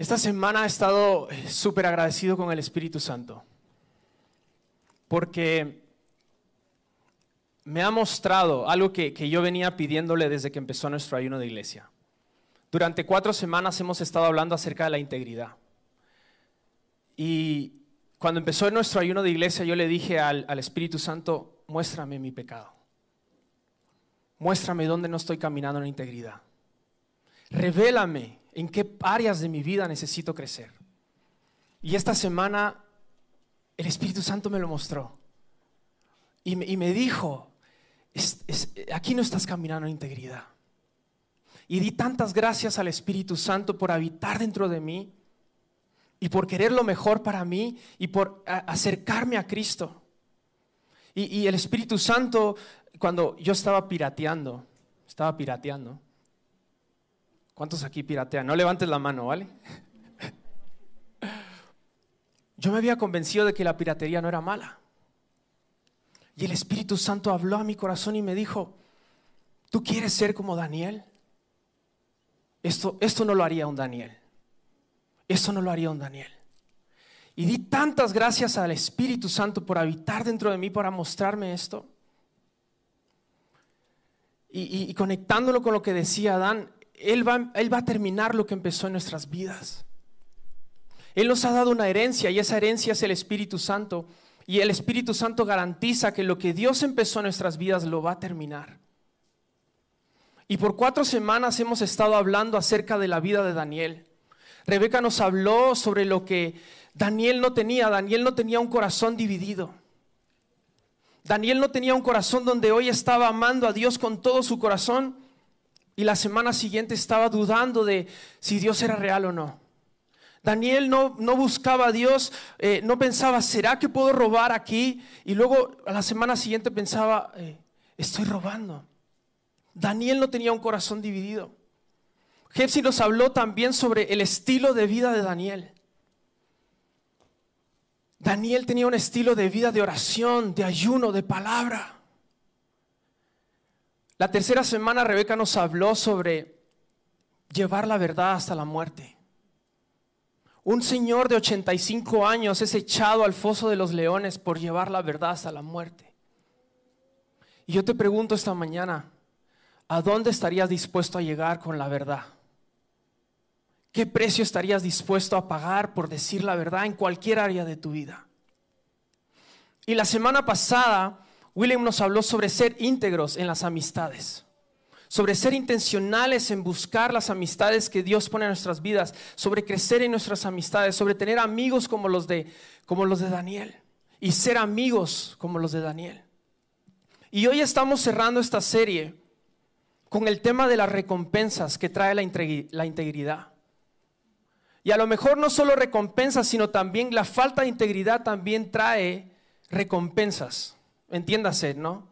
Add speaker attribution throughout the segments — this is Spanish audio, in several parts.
Speaker 1: Esta semana he estado eh, súper agradecido con el Espíritu Santo, porque me ha mostrado algo que, yo venía pidiéndole desde que empezó nuestro ayuno de iglesia. Durante cuatro semanas hemos estado hablando acerca de la integridad. Y cuando empezó nuestro ayuno de iglesia, yo le dije al, al Espíritu Santo, muéstrame mi pecado. Muéstrame dónde no estoy caminando en integridad. Revélame en qué áreas de mi vida necesito crecer. Y esta semana el Espíritu Santo me lo mostró. Y me, dijo, aquí no estás caminando en integridad. Y di tantas gracias al Espíritu Santo por habitar dentro de mí y por querer lo mejor para mí y por acercarme a Cristo. y el Espíritu Santo, cuando yo estaba pirateando, estaba pirateando, ¿Cuántos aquí piratean? No levantes la mano, ¿vale? Yo me había convencido de que la piratería no era mala. Y el Espíritu Santo habló a mi corazón y me dijo, ¿tú quieres ser como Daniel? Esto, esto no lo haría un Daniel. Esto no lo haría un Daniel. Y di tantas gracias al Espíritu Santo por habitar dentro de mí, para mostrarme esto. Y, y conectándolo con lo que decía Adán, él va, él va a terminar lo que empezó en nuestras vidas. Él nos ha dado una herencia y esa herencia es el Espíritu Santo. Y el Espíritu Santo garantiza que lo que Dios empezó en nuestras vidas lo va a terminar. Y por cuatro semanas hemos estado hablando acerca de la vida de Daniel. Rebeca nos habló sobre lo que Daniel no tenía. Daniel no tenía un corazón dividido. Daniel no tenía un corazón donde hoy estaba amando a Dios con todo su corazón y la semana siguiente estaba dudando de si Dios era real o no. Daniel no, no buscaba a Dios, eh, no pensaba, ¿será que puedo robar aquí? Y luego a la semana siguiente pensaba, eh, estoy robando. Daniel no tenía un corazón dividido. Jepsi nos habló también sobre el estilo de vida de Daniel. Daniel tenía un estilo de vida de oración, de ayuno, de palabra. La tercera semana Rebeca nos habló sobre llevar la verdad hasta la muerte. Un señor de 85 años es echado al foso de los leones por llevar la verdad hasta la muerte. Y yo te pregunto esta mañana, ¿a dónde estarías dispuesto a llegar con la verdad? ¿Qué precio estarías dispuesto a pagar por decir la verdad en cualquier área de tu vida? Y la semana pasada William nos habló sobre ser íntegros en las amistades, sobre ser intencionales en buscar las amistades que Dios pone en nuestras vidas, sobre crecer en nuestras amistades, sobre tener amigos como los de, como los de Daniel y ser amigos como los de Daniel. Y hoy estamos cerrando esta serie con el tema de las recompensas que trae la integridad. Y a lo mejor no solo recompensas, sino también la falta de integridad también trae recompensas entiéndase, ¿no?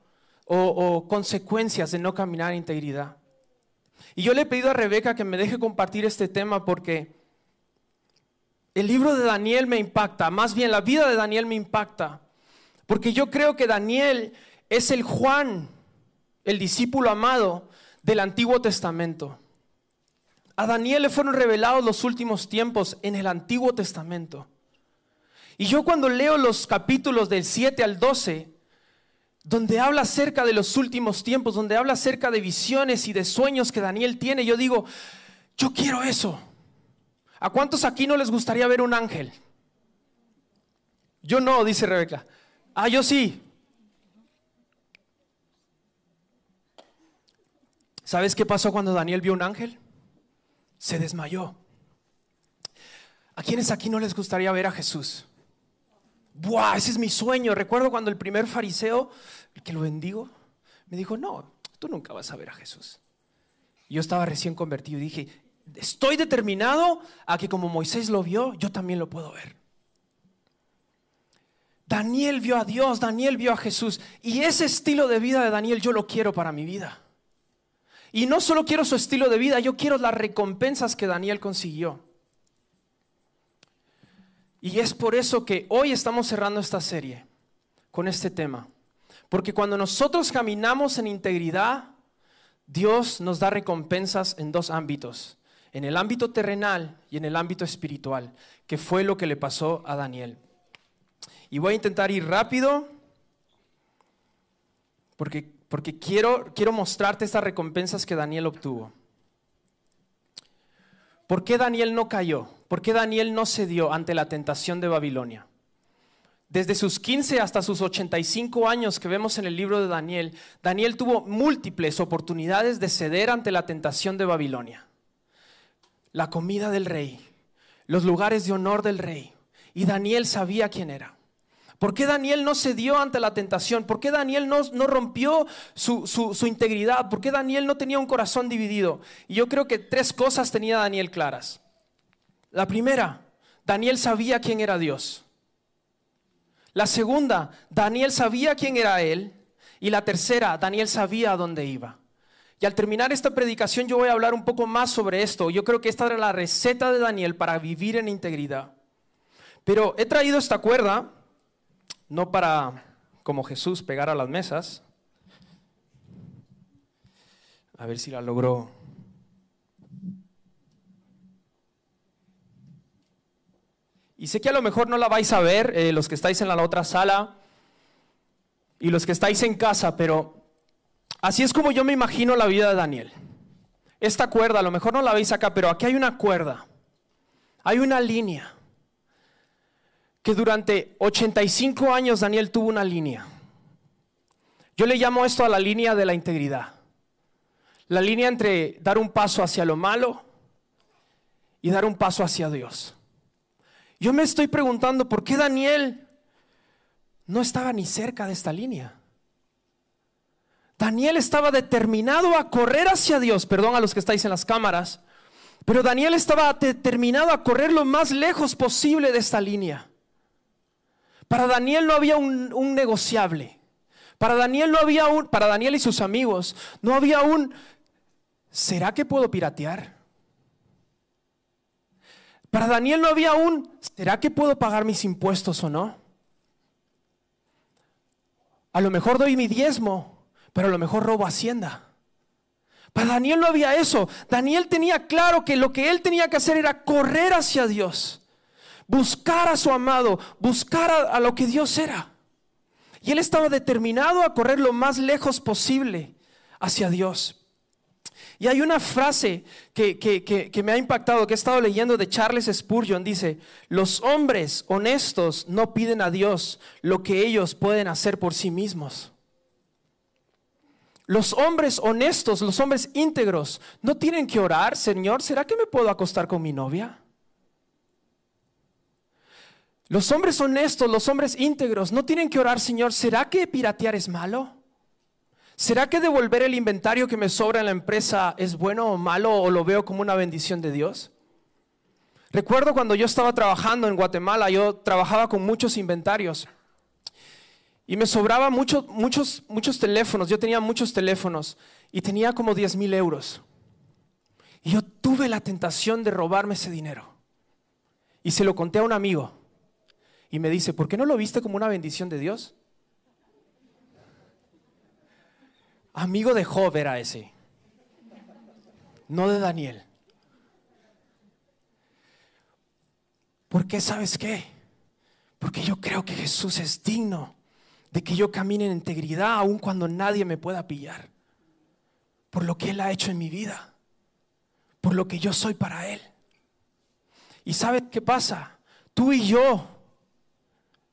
Speaker 1: O, consecuencias de no caminar en integridad. Y yo le he pedido a Rebeca que me deje compartir este tema porque el libro de Daniel me impacta, más bien la vida de Daniel me impacta, porque yo creo que Daniel es el Juan, el discípulo amado del Antiguo Testamento. A Daniel le fueron revelados los últimos tiempos en el Antiguo Testamento. Y yo cuando leo los capítulos del 7 al 12, donde habla acerca de los últimos tiempos, donde habla acerca de visiones y de sueños que Daniel tiene, yo digo, yo quiero eso. ¿A cuántos aquí no les gustaría ver un ángel? Yo no, dice Rebeca. Ah, yo sí. ¿Sabes qué pasó cuando Daniel vio un ángel? Se desmayó. ¿A quiénes aquí no les gustaría ver a Jesús? ¡Buah! Ese es mi sueño. Recuerdo cuando el primer fariseo, el que lo bendigo, me dijo, no, tú nunca vas a ver a Jesús. Yo estaba recién convertido y dije, estoy determinado a que como Moisés lo vio, yo también lo puedo ver. Daniel vio a Dios, Daniel vio a Jesús. Y ese estilo de vida de Daniel yo lo quiero para mi vida. Y no solo quiero su estilo de vida, yo quiero las recompensas que Daniel consiguió. Y es por eso que hoy estamos cerrando esta serie con este tema. Porque cuando nosotros caminamos en integridad, Dios nos da recompensas en dos ámbitos, en el ámbito terrenal y en el ámbito espiritual, que fue lo que le pasó a Daniel. Y voy a intentar ir rápido porque, porque quiero, quiero mostrarte estas recompensas que Daniel obtuvo. ¿Por qué Daniel no cayó? ¿Por qué Daniel no cedió ante la tentación de Babilonia? Desde sus 15 hasta sus 85 años que vemos en el libro de Daniel, Daniel tuvo múltiples oportunidades de ceder ante la tentación de Babilonia. La comida del rey, los lugares de honor del rey. Y Daniel sabía quién era. ¿Por qué Daniel no cedió ante la tentación? ¿Por qué Daniel no, rompió su, su, integridad? ¿Por qué Daniel no tenía un corazón dividido? Y yo creo que tres cosas tenía Daniel claras. La primera, Daniel sabía quién era Dios. La segunda, Daniel sabía quién era Él. Y la tercera, Daniel sabía a dónde iba. Y al terminar esta predicación yo voy a hablar un poco más sobre esto. Yo creo que esta era la receta de Daniel para vivir en integridad. Pero he traído esta cuerda no para, como Jesús, pegar a las mesas. A ver si la logró. Y sé que a lo mejor no la vais a ver, eh, los que estáis en la otra sala y los que estáis en casa, pero así es como yo me imagino la vida de Daniel. Esta cuerda, a lo mejor no la veis acá, pero aquí hay una cuerda, hay una línea que durante 85 años Daniel tuvo una línea. Yo le llamo esto a la línea de la integridad. La línea entre dar un paso hacia lo malo y dar un paso hacia Dios. Yo me estoy preguntando por qué Daniel no estaba ni cerca de esta línea. Daniel estaba determinado a correr hacia Dios, perdón a los que estáis en las cámaras, pero Daniel estaba determinado a correr lo más lejos posible de esta línea. Para Daniel no había un, negociable. Para Daniel no había un, para Daniel y sus amigos, no había un, ¿será que puedo piratear? Para Daniel no había un, ¿será que puedo pagar mis impuestos o no? A lo mejor doy mi diezmo, pero a lo mejor robo hacienda. Para Daniel no había eso. Daniel tenía claro que lo que él tenía que hacer era correr hacia Dios buscar a su amado, buscar a, lo que Dios era. Y él estaba determinado a correr lo más lejos posible hacia Dios. Y hay una frase que, que, me ha impactado, que he estado leyendo de Charles Spurgeon. Dice, los hombres honestos no piden a Dios lo que ellos pueden hacer por sí mismos. Los hombres honestos, los hombres íntegros, no tienen que orar, Señor, ¿será que me puedo acostar con mi novia? Los hombres honestos, los hombres íntegros, no tienen que orar, Señor, ¿será que piratear es malo? ¿Será que devolver el inventario que me sobra en la empresa es bueno o malo o lo veo como una bendición de Dios? Recuerdo cuando yo estaba trabajando en Guatemala, yo trabajaba con muchos inventarios y me sobraba muchos, muchos, muchos teléfonos, yo tenía muchos teléfonos y tenía como 10 mil euros. Y yo tuve la tentación de robarme ese dinero. Y se lo conté a un amigo y me dice, ¿por qué no lo viste como una bendición de Dios? Amigo de Job era ese, no de Daniel. ¿Por qué sabes qué? Porque yo creo que Jesús es digno de que yo camine en integridad aun cuando nadie me pueda pillar. Por lo que Él ha hecho en mi vida. Por lo que yo soy para Él. ¿Y sabes qué pasa? Tú y yo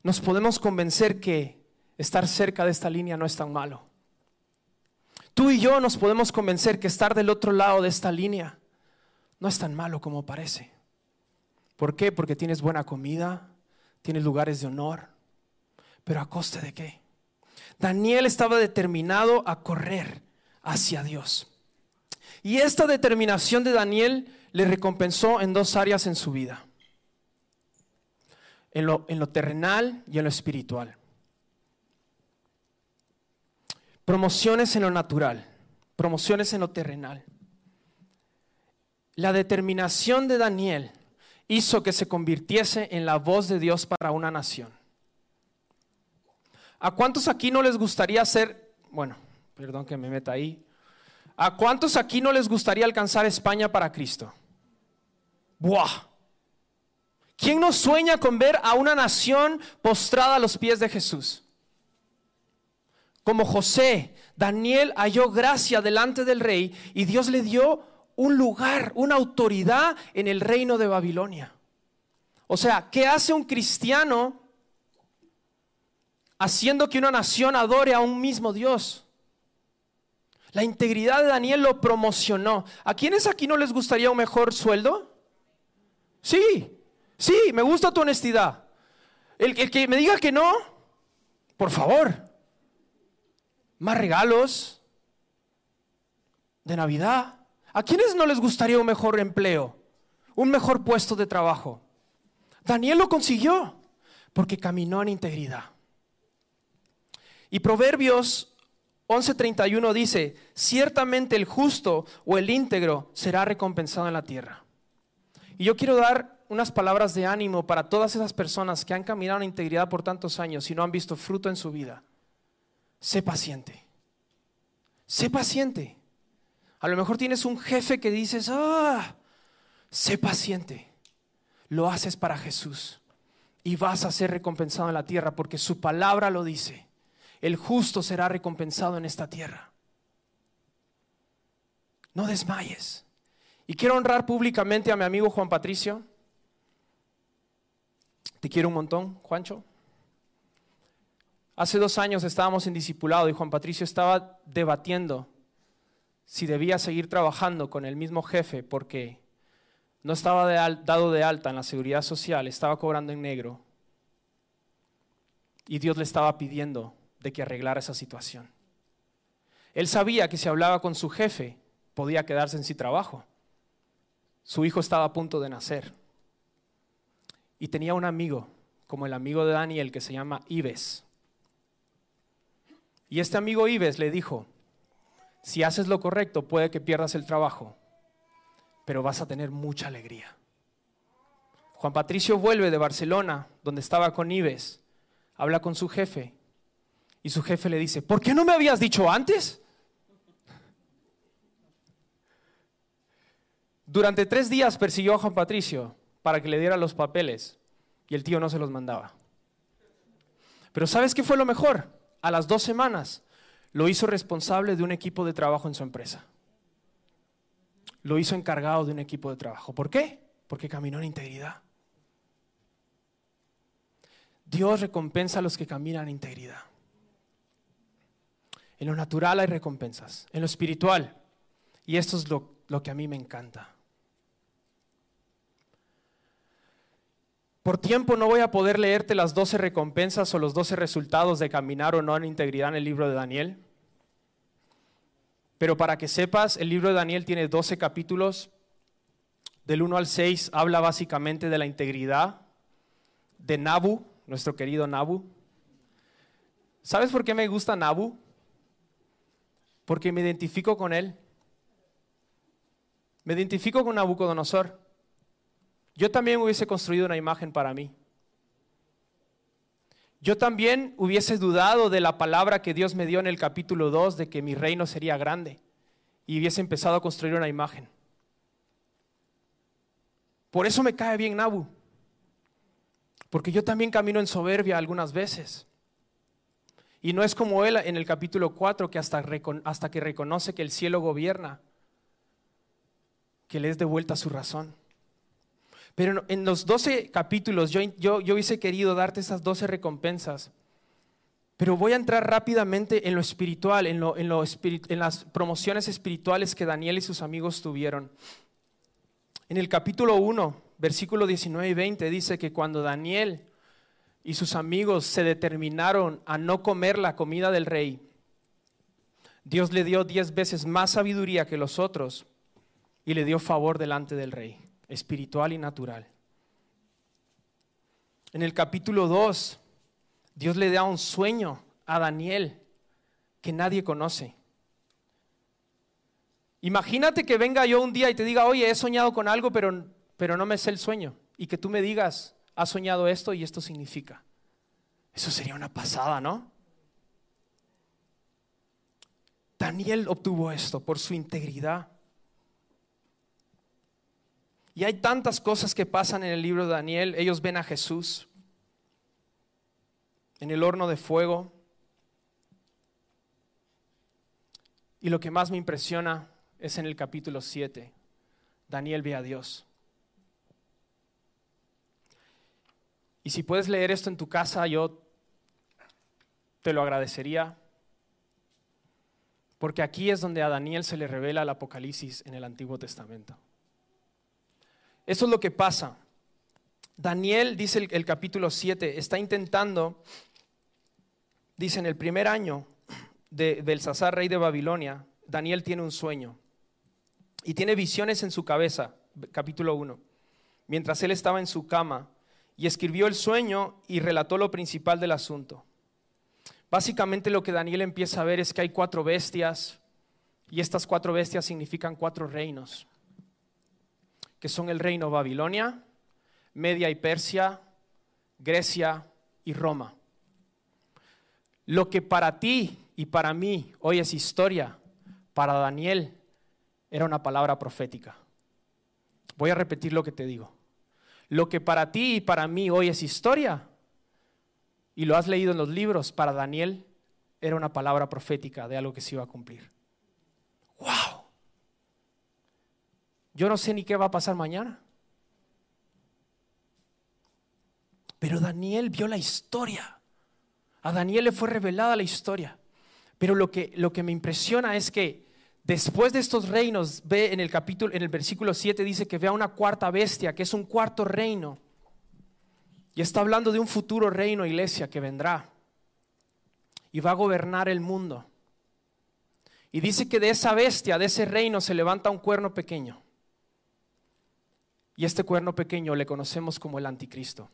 Speaker 1: nos podemos convencer que estar cerca de esta línea no es tan malo. Tú y yo nos podemos convencer que estar del otro lado de esta línea no es tan malo como parece. ¿Por qué? Porque tienes buena comida, tienes lugares de honor, pero a costa de qué? Daniel estaba determinado a correr hacia Dios. Y esta determinación de Daniel le recompensó en dos áreas en su vida en lo, terrenal y en lo espiritual. Promociones en lo natural, promociones en lo terrenal. La determinación de Daniel hizo que se convirtiese en la voz de Dios para una nación. ¿A cuántos aquí no les gustaría ser, bueno, perdón que me meta ahí, ¿a cuántos aquí no les gustaría alcanzar España para Cristo? ¡Buah! ¿Quién no sueña con ver a una nación postrada a los pies de Jesús? Como José, Daniel halló gracia delante del rey y Dios le dio un lugar, una autoridad en el reino de Babilonia. O sea, ¿qué hace un cristiano haciendo que una nación adore a un mismo Dios? La integridad de Daniel lo promocionó. ¿A quiénes aquí no les gustaría un mejor sueldo? Sí, sí, me gusta tu honestidad. El, el que me diga que no, por favor, más regalos de Navidad. ¿A quiénes no les gustaría un mejor empleo? Un mejor puesto de trabajo. Daniel lo consiguió porque caminó en integridad. Y Proverbios 11:31 dice, ciertamente el justo o el íntegro será recompensado en la tierra. Y yo quiero dar unas palabras de ánimo para todas esas personas que han caminado en integridad por tantos años y no han visto fruto en su vida. Sé paciente. Sé paciente. A lo mejor tienes un jefe que dices, ah, sé paciente. Lo haces para Jesús y vas a ser recompensado en la tierra porque su palabra lo dice. El justo será recompensado en esta tierra. No desmayes. Y quiero honrar públicamente a mi amigo Juan Patricio. Te quiero un montón, Juancho. Hace dos años estábamos en discipulado y Juan Patricio estaba debatiendo si debía seguir trabajando con el mismo jefe porque no estaba dado de alta en la seguridad social, estaba cobrando en negro. Y Dios le estaba pidiendo de que arreglara esa situación. Él sabía que si hablaba con su jefe podía quedarse en sin trabajo. Su hijo estaba a punto de nacer. Y tenía un amigo, como el amigo de Daniel, que se llama Ives. Y este amigo Ives le dijo, si haces lo correcto puede que pierdas el trabajo, pero vas a tener mucha alegría. Juan Patricio vuelve de Barcelona, donde estaba con Ives, habla con su jefe y su jefe le dice, ¿por qué no me habías dicho antes? Durante tres días persiguió a Juan Patricio para que le diera los papeles y el tío no se los mandaba. Pero ¿sabes qué fue lo mejor? A las dos semanas lo hizo responsable de un equipo de trabajo en su empresa. Lo hizo encargado de un equipo de trabajo. ¿Por qué? Porque caminó en integridad. Dios recompensa a los que caminan en integridad. En lo natural hay recompensas, en lo espiritual. Y esto es lo, lo que a mí me encanta. Por tiempo no voy a poder leerte las 12 recompensas o los 12 resultados de caminar o no en integridad en el libro de Daniel. Pero para que sepas, el libro de Daniel tiene 12 capítulos. Del 1 al 6 habla básicamente de la integridad de Nabu, nuestro querido Nabu. ¿Sabes por qué me gusta Nabu? Porque me identifico con él. Me identifico con Nabucodonosor. Yo también hubiese construido una imagen para mí. Yo también hubiese dudado de la palabra que Dios me dio en el capítulo 2 de que mi reino sería grande y hubiese empezado a construir una imagen. Por eso me cae bien Nabu, porque yo también camino en soberbia algunas veces. Y no es como él en el capítulo 4 que hasta, hasta que reconoce que el cielo gobierna, que le es de vuelta su razón. Pero en los 12 capítulos yo, yo, hubiese querido darte esas 12 recompensas. Pero voy a entrar rápidamente en lo espiritual, en, lo, en, en las promociones espirituales que Daniel y sus amigos tuvieron. En el capítulo 1, versículo 19 y 20 dice que cuando Daniel y sus amigos se determinaron a no comer la comida del rey, Dios le dio diez veces más sabiduría que los otros y le dio favor delante del rey espiritual y natural. En el capítulo 2, Dios le da un sueño a Daniel que nadie conoce. Imagínate que venga yo un día y te diga, oye, he soñado con algo, pero, pero no me sé el sueño. Y que tú me digas, has soñado esto y esto significa. Eso sería una pasada, ¿no? Daniel obtuvo esto por su integridad. Y hay tantas cosas que pasan en el libro de Daniel. Ellos ven a Jesús en el horno de fuego. Y lo que más me impresiona es en el capítulo 7. Daniel ve a Dios. Y si puedes leer esto en tu casa, yo te lo agradecería. Porque aquí es donde a Daniel se le revela el Apocalipsis en el Antiguo Testamento. Eso es lo que pasa. Daniel, dice el, el capítulo 7, está intentando, dice en el primer año de Belsasar, rey de Babilonia, Daniel tiene un sueño y tiene visiones en su cabeza, capítulo 1, mientras él estaba en su cama y escribió el sueño y relató lo principal del asunto. Básicamente lo que Daniel empieza a ver es que hay cuatro bestias y estas cuatro bestias significan cuatro reinos, que son el reino Babilonia, Media y Persia, Grecia y Roma. Lo que para ti y para mí hoy es historia, para Daniel era una palabra profética. Voy a repetir lo que te digo. Lo que para ti y para mí hoy es historia, y lo has leído en los libros, para Daniel era una palabra profética de algo que se iba a cumplir. ¡Wow! Yo no sé ni qué va a pasar mañana. Pero Daniel vio la historia. A Daniel le fue revelada la historia. Pero lo que, lo que me impresiona es que después de estos reinos, ve en el capítulo, en el versículo 7 dice que ve a una cuarta bestia, que es un cuarto reino. Y está hablando de un futuro reino, iglesia, que vendrá y va a gobernar el mundo. Y dice que de esa bestia, de ese reino, se levanta un cuerno pequeño. Y este cuerno pequeño le conocemos como el anticristo.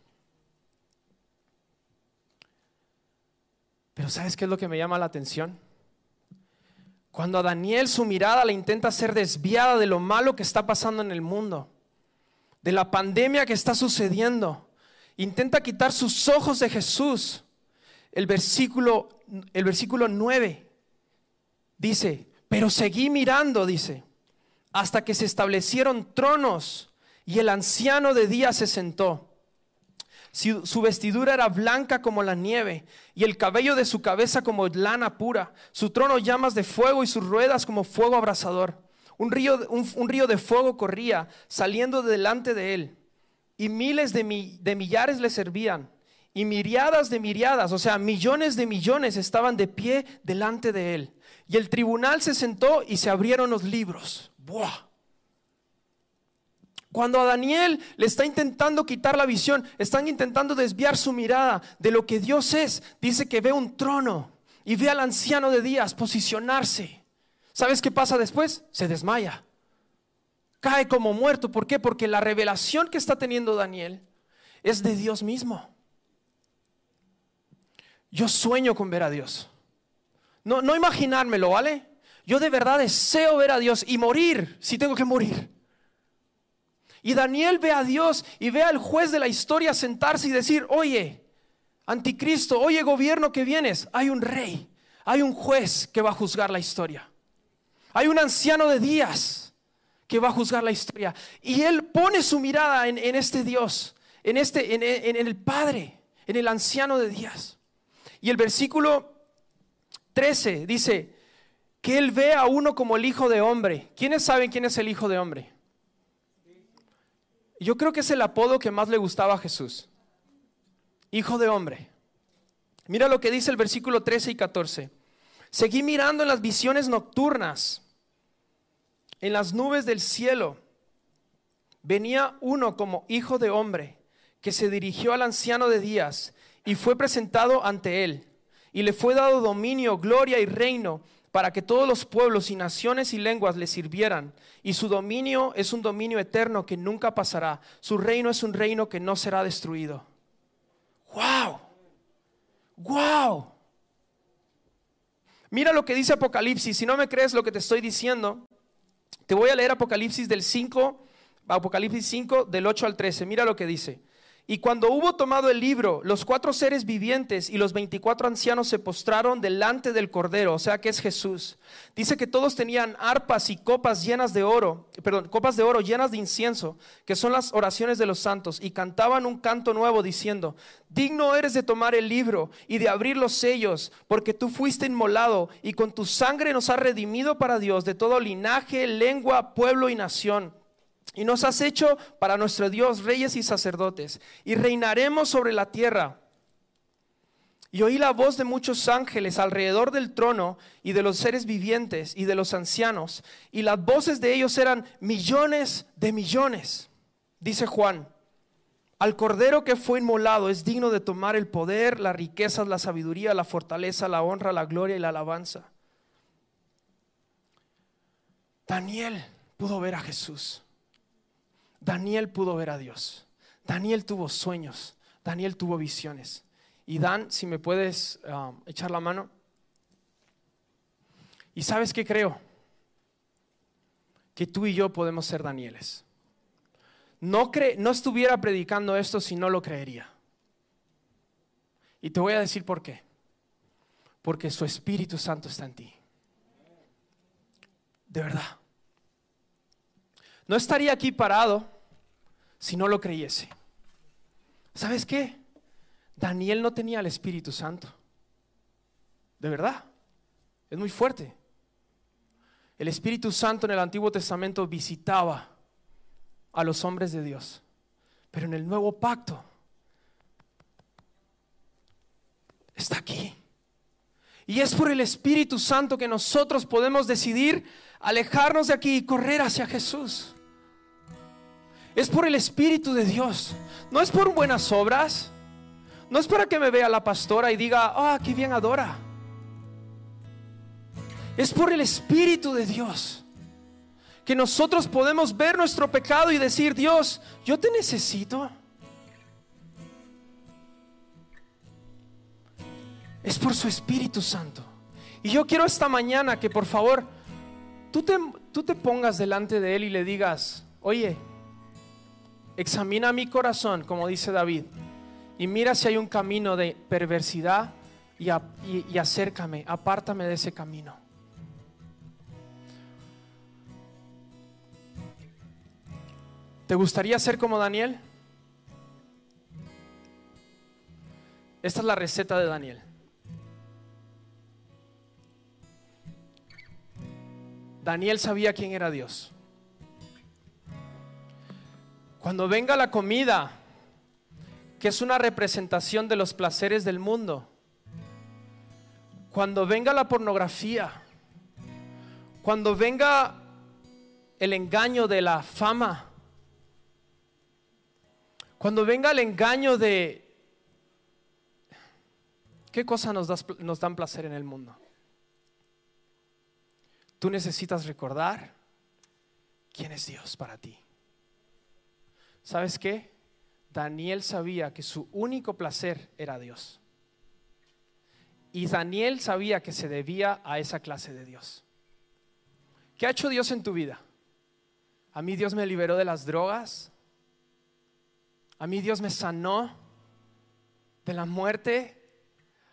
Speaker 1: Pero ¿sabes qué es lo que me llama la atención? Cuando a Daniel su mirada le intenta ser desviada de lo malo que está pasando en el mundo, de la pandemia que está sucediendo, intenta quitar sus ojos de Jesús. El versículo, el versículo 9 dice, pero seguí mirando, dice, hasta que se establecieron tronos y el anciano de día se sentó. Su vestidura era blanca como la nieve y el cabello de su cabeza como lana pura. Su trono llamas de fuego y sus ruedas como fuego abrasador. Un río, un río de fuego corría saliendo delante de él y miles de, de millares le servían y miriadas de miriadas, o sea, millones de millones estaban de pie delante de él. Y el tribunal se sentó y se abrieron los libros. ¡Buah! Cuando a Daniel le está intentando quitar la visión, están intentando desviar su mirada de lo que Dios es, dice que ve un trono y ve al anciano de días posicionarse. ¿Sabes qué pasa después? Se desmaya cae como muerto. ¿Por qué? Porque la revelación que está teniendo Daniel es de Dios mismo. Yo sueño con ver a Dios. No, no imaginármelo, ¿vale? Yo de verdad deseo ver a Dios y morir si tengo que morir. Y Daniel ve a Dios y ve al juez de la historia sentarse y decir, oye, anticristo, oye gobierno que vienes, hay un rey, hay un juez que va a juzgar la historia. Hay un anciano de días que va a juzgar la historia. Y él pone su mirada en, este Dios, en, este, en, en el Padre, en el anciano de días. Y el versículo 13 dice que él ve a uno como el Hijo de Hombre. ¿Quiénes saben quién es el Hijo de Hombre? Yo creo que es el apodo que más le gustaba a Jesús. Hijo de Hombre. Mira lo que dice el versículo 13 y 14. Seguí mirando en las visiones nocturnas en las nubes del cielo venía uno como hijo de hombre que se dirigió al anciano de días y fue presentado ante él. Y le fue dado dominio, gloria y reino para que todos los pueblos y naciones y lenguas le sirvieran. Y su dominio es un dominio eterno que nunca pasará. Su reino es un reino que no será destruido. ¡Wow! ¡Wow! Mira lo que dice Apocalipsis. Si no me crees lo que te estoy diciendo, te voy a leer Apocalipsis del 5, Apocalipsis 5 del 8 al 13. Mira lo que dice. Y cuando hubo tomado el libro, los cuatro seres vivientes y los veinticuatro ancianos se postraron delante del Cordero, o sea que es Jesús. Dice que todos tenían arpas y copas llenas de oro, perdón, copas de oro llenas de incienso, que son las oraciones de los santos, y cantaban un canto nuevo diciendo, digno eres de tomar el libro y de abrir los sellos, porque tú fuiste inmolado y con tu sangre nos has redimido para Dios de todo linaje, lengua, pueblo y nación y nos has hecho para nuestro Dios reyes y sacerdotes, y reinaremos sobre la tierra. Y oí la voz de muchos ángeles alrededor del trono y de los seres vivientes y de los ancianos, y las voces de ellos eran millones de millones. Dice Juan, al cordero que fue inmolado es digno de tomar el poder, las riquezas, la sabiduría, la fortaleza, la honra, la gloria y la alabanza. Daniel pudo ver a Jesús. Daniel pudo ver a Dios. Daniel tuvo sueños. Daniel tuvo visiones. Y Dan, si me puedes um, echar la mano. ¿Y sabes qué creo? Que tú y yo podemos ser Danieles. No, no estuviera predicando esto si no lo creería. Y te voy a decir por qué. Porque su Espíritu Santo está en ti. De verdad. No estaría aquí parado si no lo creyese. ¿Sabes qué? Daniel no tenía el Espíritu Santo. De verdad. Es muy fuerte. El Espíritu Santo en el Antiguo Testamento visitaba a los hombres de Dios. Pero en el nuevo pacto está aquí. Y es por el Espíritu Santo que nosotros podemos decidir alejarnos de aquí y correr hacia Jesús. Es por el Espíritu de Dios. No es por buenas obras. No es para que me vea la pastora y diga, ah, qué bien adora. Es por el Espíritu de Dios que nosotros podemos ver nuestro pecado y decir, Dios, yo te necesito. Es por su Espíritu Santo. Y yo quiero esta mañana que por favor tú te, tú te pongas delante de Él y le digas, oye, Examina mi corazón, como dice David, y mira si hay un camino de perversidad y, acércame, apártame de ese camino. ¿Te gustaría ser como Daniel? Esta es la receta de Daniel. Daniel sabía quién era Dios. Cuando venga la comida, que es una representación de los placeres del mundo, cuando venga la pornografía, cuando venga el engaño de la fama, cuando venga el engaño de qué cosas nos, nos dan placer en el mundo. Tú necesitas recordar quién es Dios para ti. ¿Sabes qué? Daniel sabía que su único placer era Dios. Y Daniel sabía que se debía a esa clase de Dios. ¿Qué ha hecho Dios en tu vida? A mí Dios me liberó de las drogas. A mí Dios me sanó de la muerte.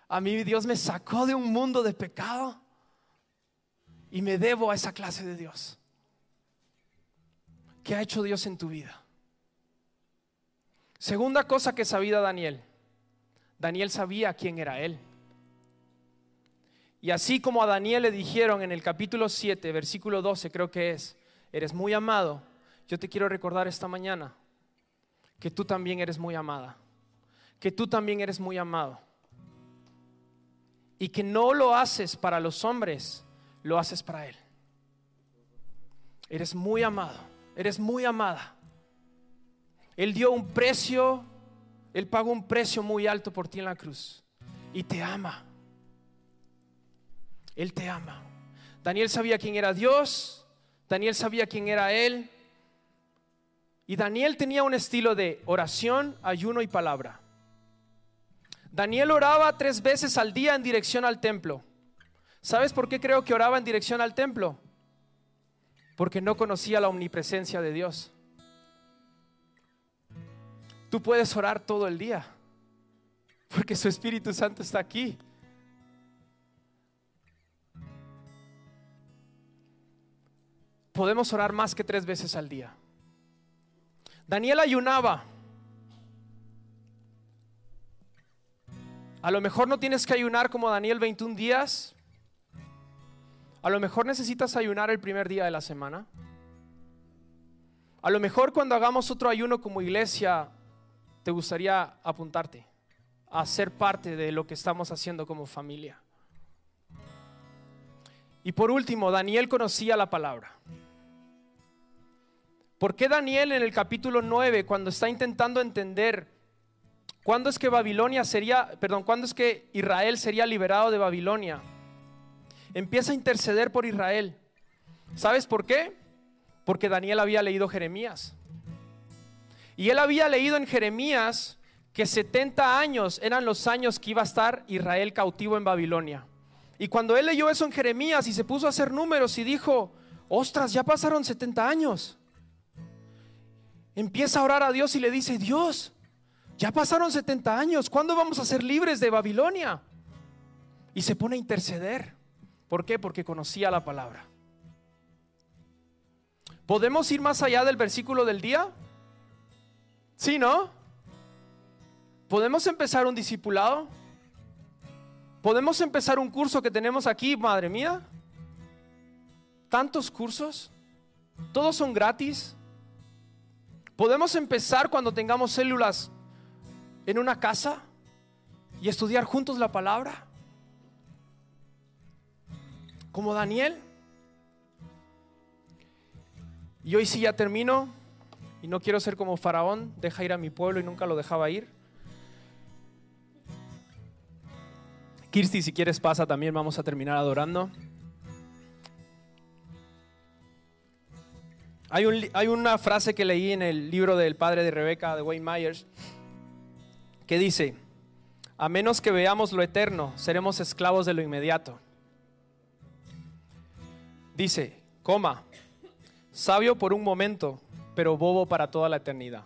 Speaker 1: A mí Dios me sacó de un mundo de pecado. Y me debo a esa clase de Dios. ¿Qué ha hecho Dios en tu vida? Segunda cosa que sabía Daniel. Daniel sabía quién era él. Y así como a Daniel le dijeron en el capítulo 7, versículo 12, creo que es, eres muy amado, yo te quiero recordar esta mañana que tú también eres muy amada, que tú también eres muy amado. Y que no lo haces para los hombres, lo haces para Él. Eres muy amado, eres muy amada. Él dio un precio, Él pagó un precio muy alto por ti en la cruz. Y te ama. Él te ama. Daniel sabía quién era Dios, Daniel sabía quién era Él. Y Daniel tenía un estilo de oración, ayuno y palabra. Daniel oraba tres veces al día en dirección al templo. ¿Sabes por qué creo que oraba en dirección al templo? Porque no conocía la omnipresencia de Dios. Tú puedes orar todo el día, porque su Espíritu Santo está aquí. Podemos orar más que tres veces al día. Daniel ayunaba. A lo mejor no tienes que ayunar como Daniel 21 días. A lo mejor necesitas ayunar el primer día de la semana. A lo mejor cuando hagamos otro ayuno como iglesia, te gustaría apuntarte a ser parte de lo que estamos haciendo como familia. Y por último, Daniel conocía la palabra. ¿Por qué Daniel en el capítulo 9, cuando está intentando entender cuándo es que Babilonia sería, perdón, cuándo es que Israel sería liberado de Babilonia, empieza a interceder por Israel? ¿Sabes por qué? Porque Daniel había leído Jeremías. Y él había leído en Jeremías que 70 años eran los años que iba a estar Israel cautivo en Babilonia. Y cuando él leyó eso en Jeremías y se puso a hacer números y dijo, ostras, ya pasaron 70 años empieza a orar a Dios y le dice, Dios, ya pasaron 70 años, ¿cuándo vamos a ser libres de Babilonia? Y se pone a interceder. ¿Por qué? Porque conocía la palabra. ¿Podemos ir más allá del versículo del día? ¿Sí, no? ¿Podemos empezar un discipulado? ¿Podemos empezar un curso que tenemos aquí, madre mía? ¿Tantos cursos? ¿Todos son gratis? Podemos empezar cuando tengamos células en una casa y estudiar juntos la palabra. Como Daniel. Y hoy sí ya termino y no quiero ser como Faraón, deja ir a mi pueblo y nunca lo dejaba ir. Kirsti, si quieres pasa también, vamos a terminar adorando. Hay, una frase que leí en el libro del padre de Rebeca, de Wayne Myers, que dice, a menos que veamos lo eterno, seremos esclavos de lo inmediato. Dice, coma, sabio por un momento, pero bobo para toda la eternidad.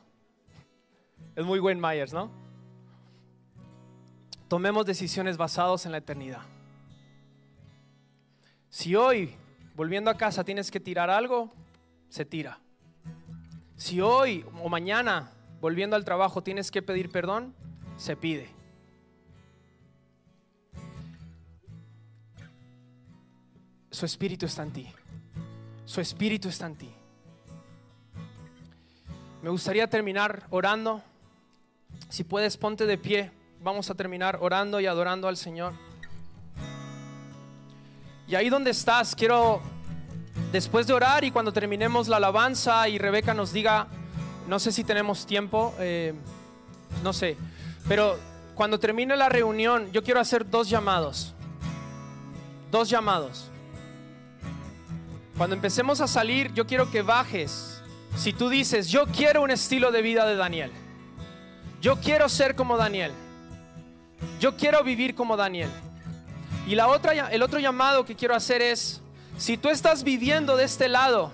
Speaker 1: Es muy Wayne Myers, ¿no? Tomemos decisiones basadas en la eternidad. Si hoy, volviendo a casa, tienes que tirar algo, se tira. Si hoy o mañana, volviendo al trabajo, tienes que pedir perdón, se pide. Su espíritu está en ti. Su espíritu está en ti. Me gustaría terminar orando. Si puedes, ponte de pie. Vamos a terminar orando y adorando al Señor. Y ahí donde estás, quiero después de orar y cuando terminemos la alabanza y Rebeca nos diga, no sé si tenemos tiempo, eh, no sé, pero cuando termine la reunión yo quiero hacer dos llamados, dos llamados. Cuando empecemos a salir yo quiero que bajes, si tú dices, yo quiero un estilo de vida de Daniel, yo quiero ser como Daniel, yo quiero vivir como Daniel. Y la otra, el otro llamado que quiero hacer es, si tú estás viviendo de este lado,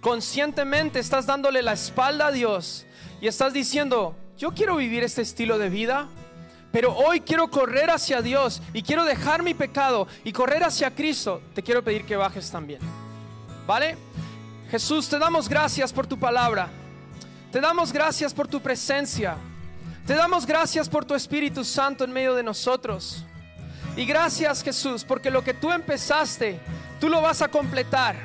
Speaker 1: conscientemente estás dándole la espalda a Dios y estás diciendo, yo quiero vivir este estilo de vida, pero hoy quiero correr hacia Dios y quiero dejar mi pecado y correr hacia Cristo, te quiero pedir que bajes también. ¿Vale? Jesús, te damos gracias por tu palabra. Te damos gracias por tu presencia. Te damos gracias por tu Espíritu Santo en medio de nosotros. Y gracias Jesús, porque lo que tú empezaste, Tú lo vas a completar.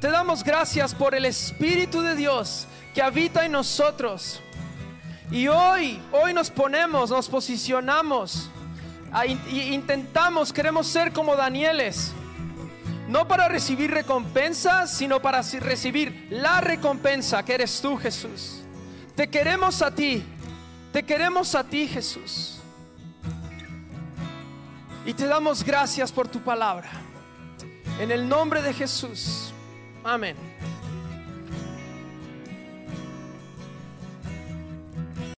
Speaker 1: Te damos gracias por el Espíritu de Dios que habita en nosotros. Y hoy, hoy nos ponemos, nos posicionamos, e intentamos, queremos ser como Danieles. No para recibir recompensas, sino para recibir la recompensa que eres tú, Jesús. Te queremos a ti, te queremos a ti, Jesús. Y te damos gracias por tu palabra. En el nombre de Jesús. Amén.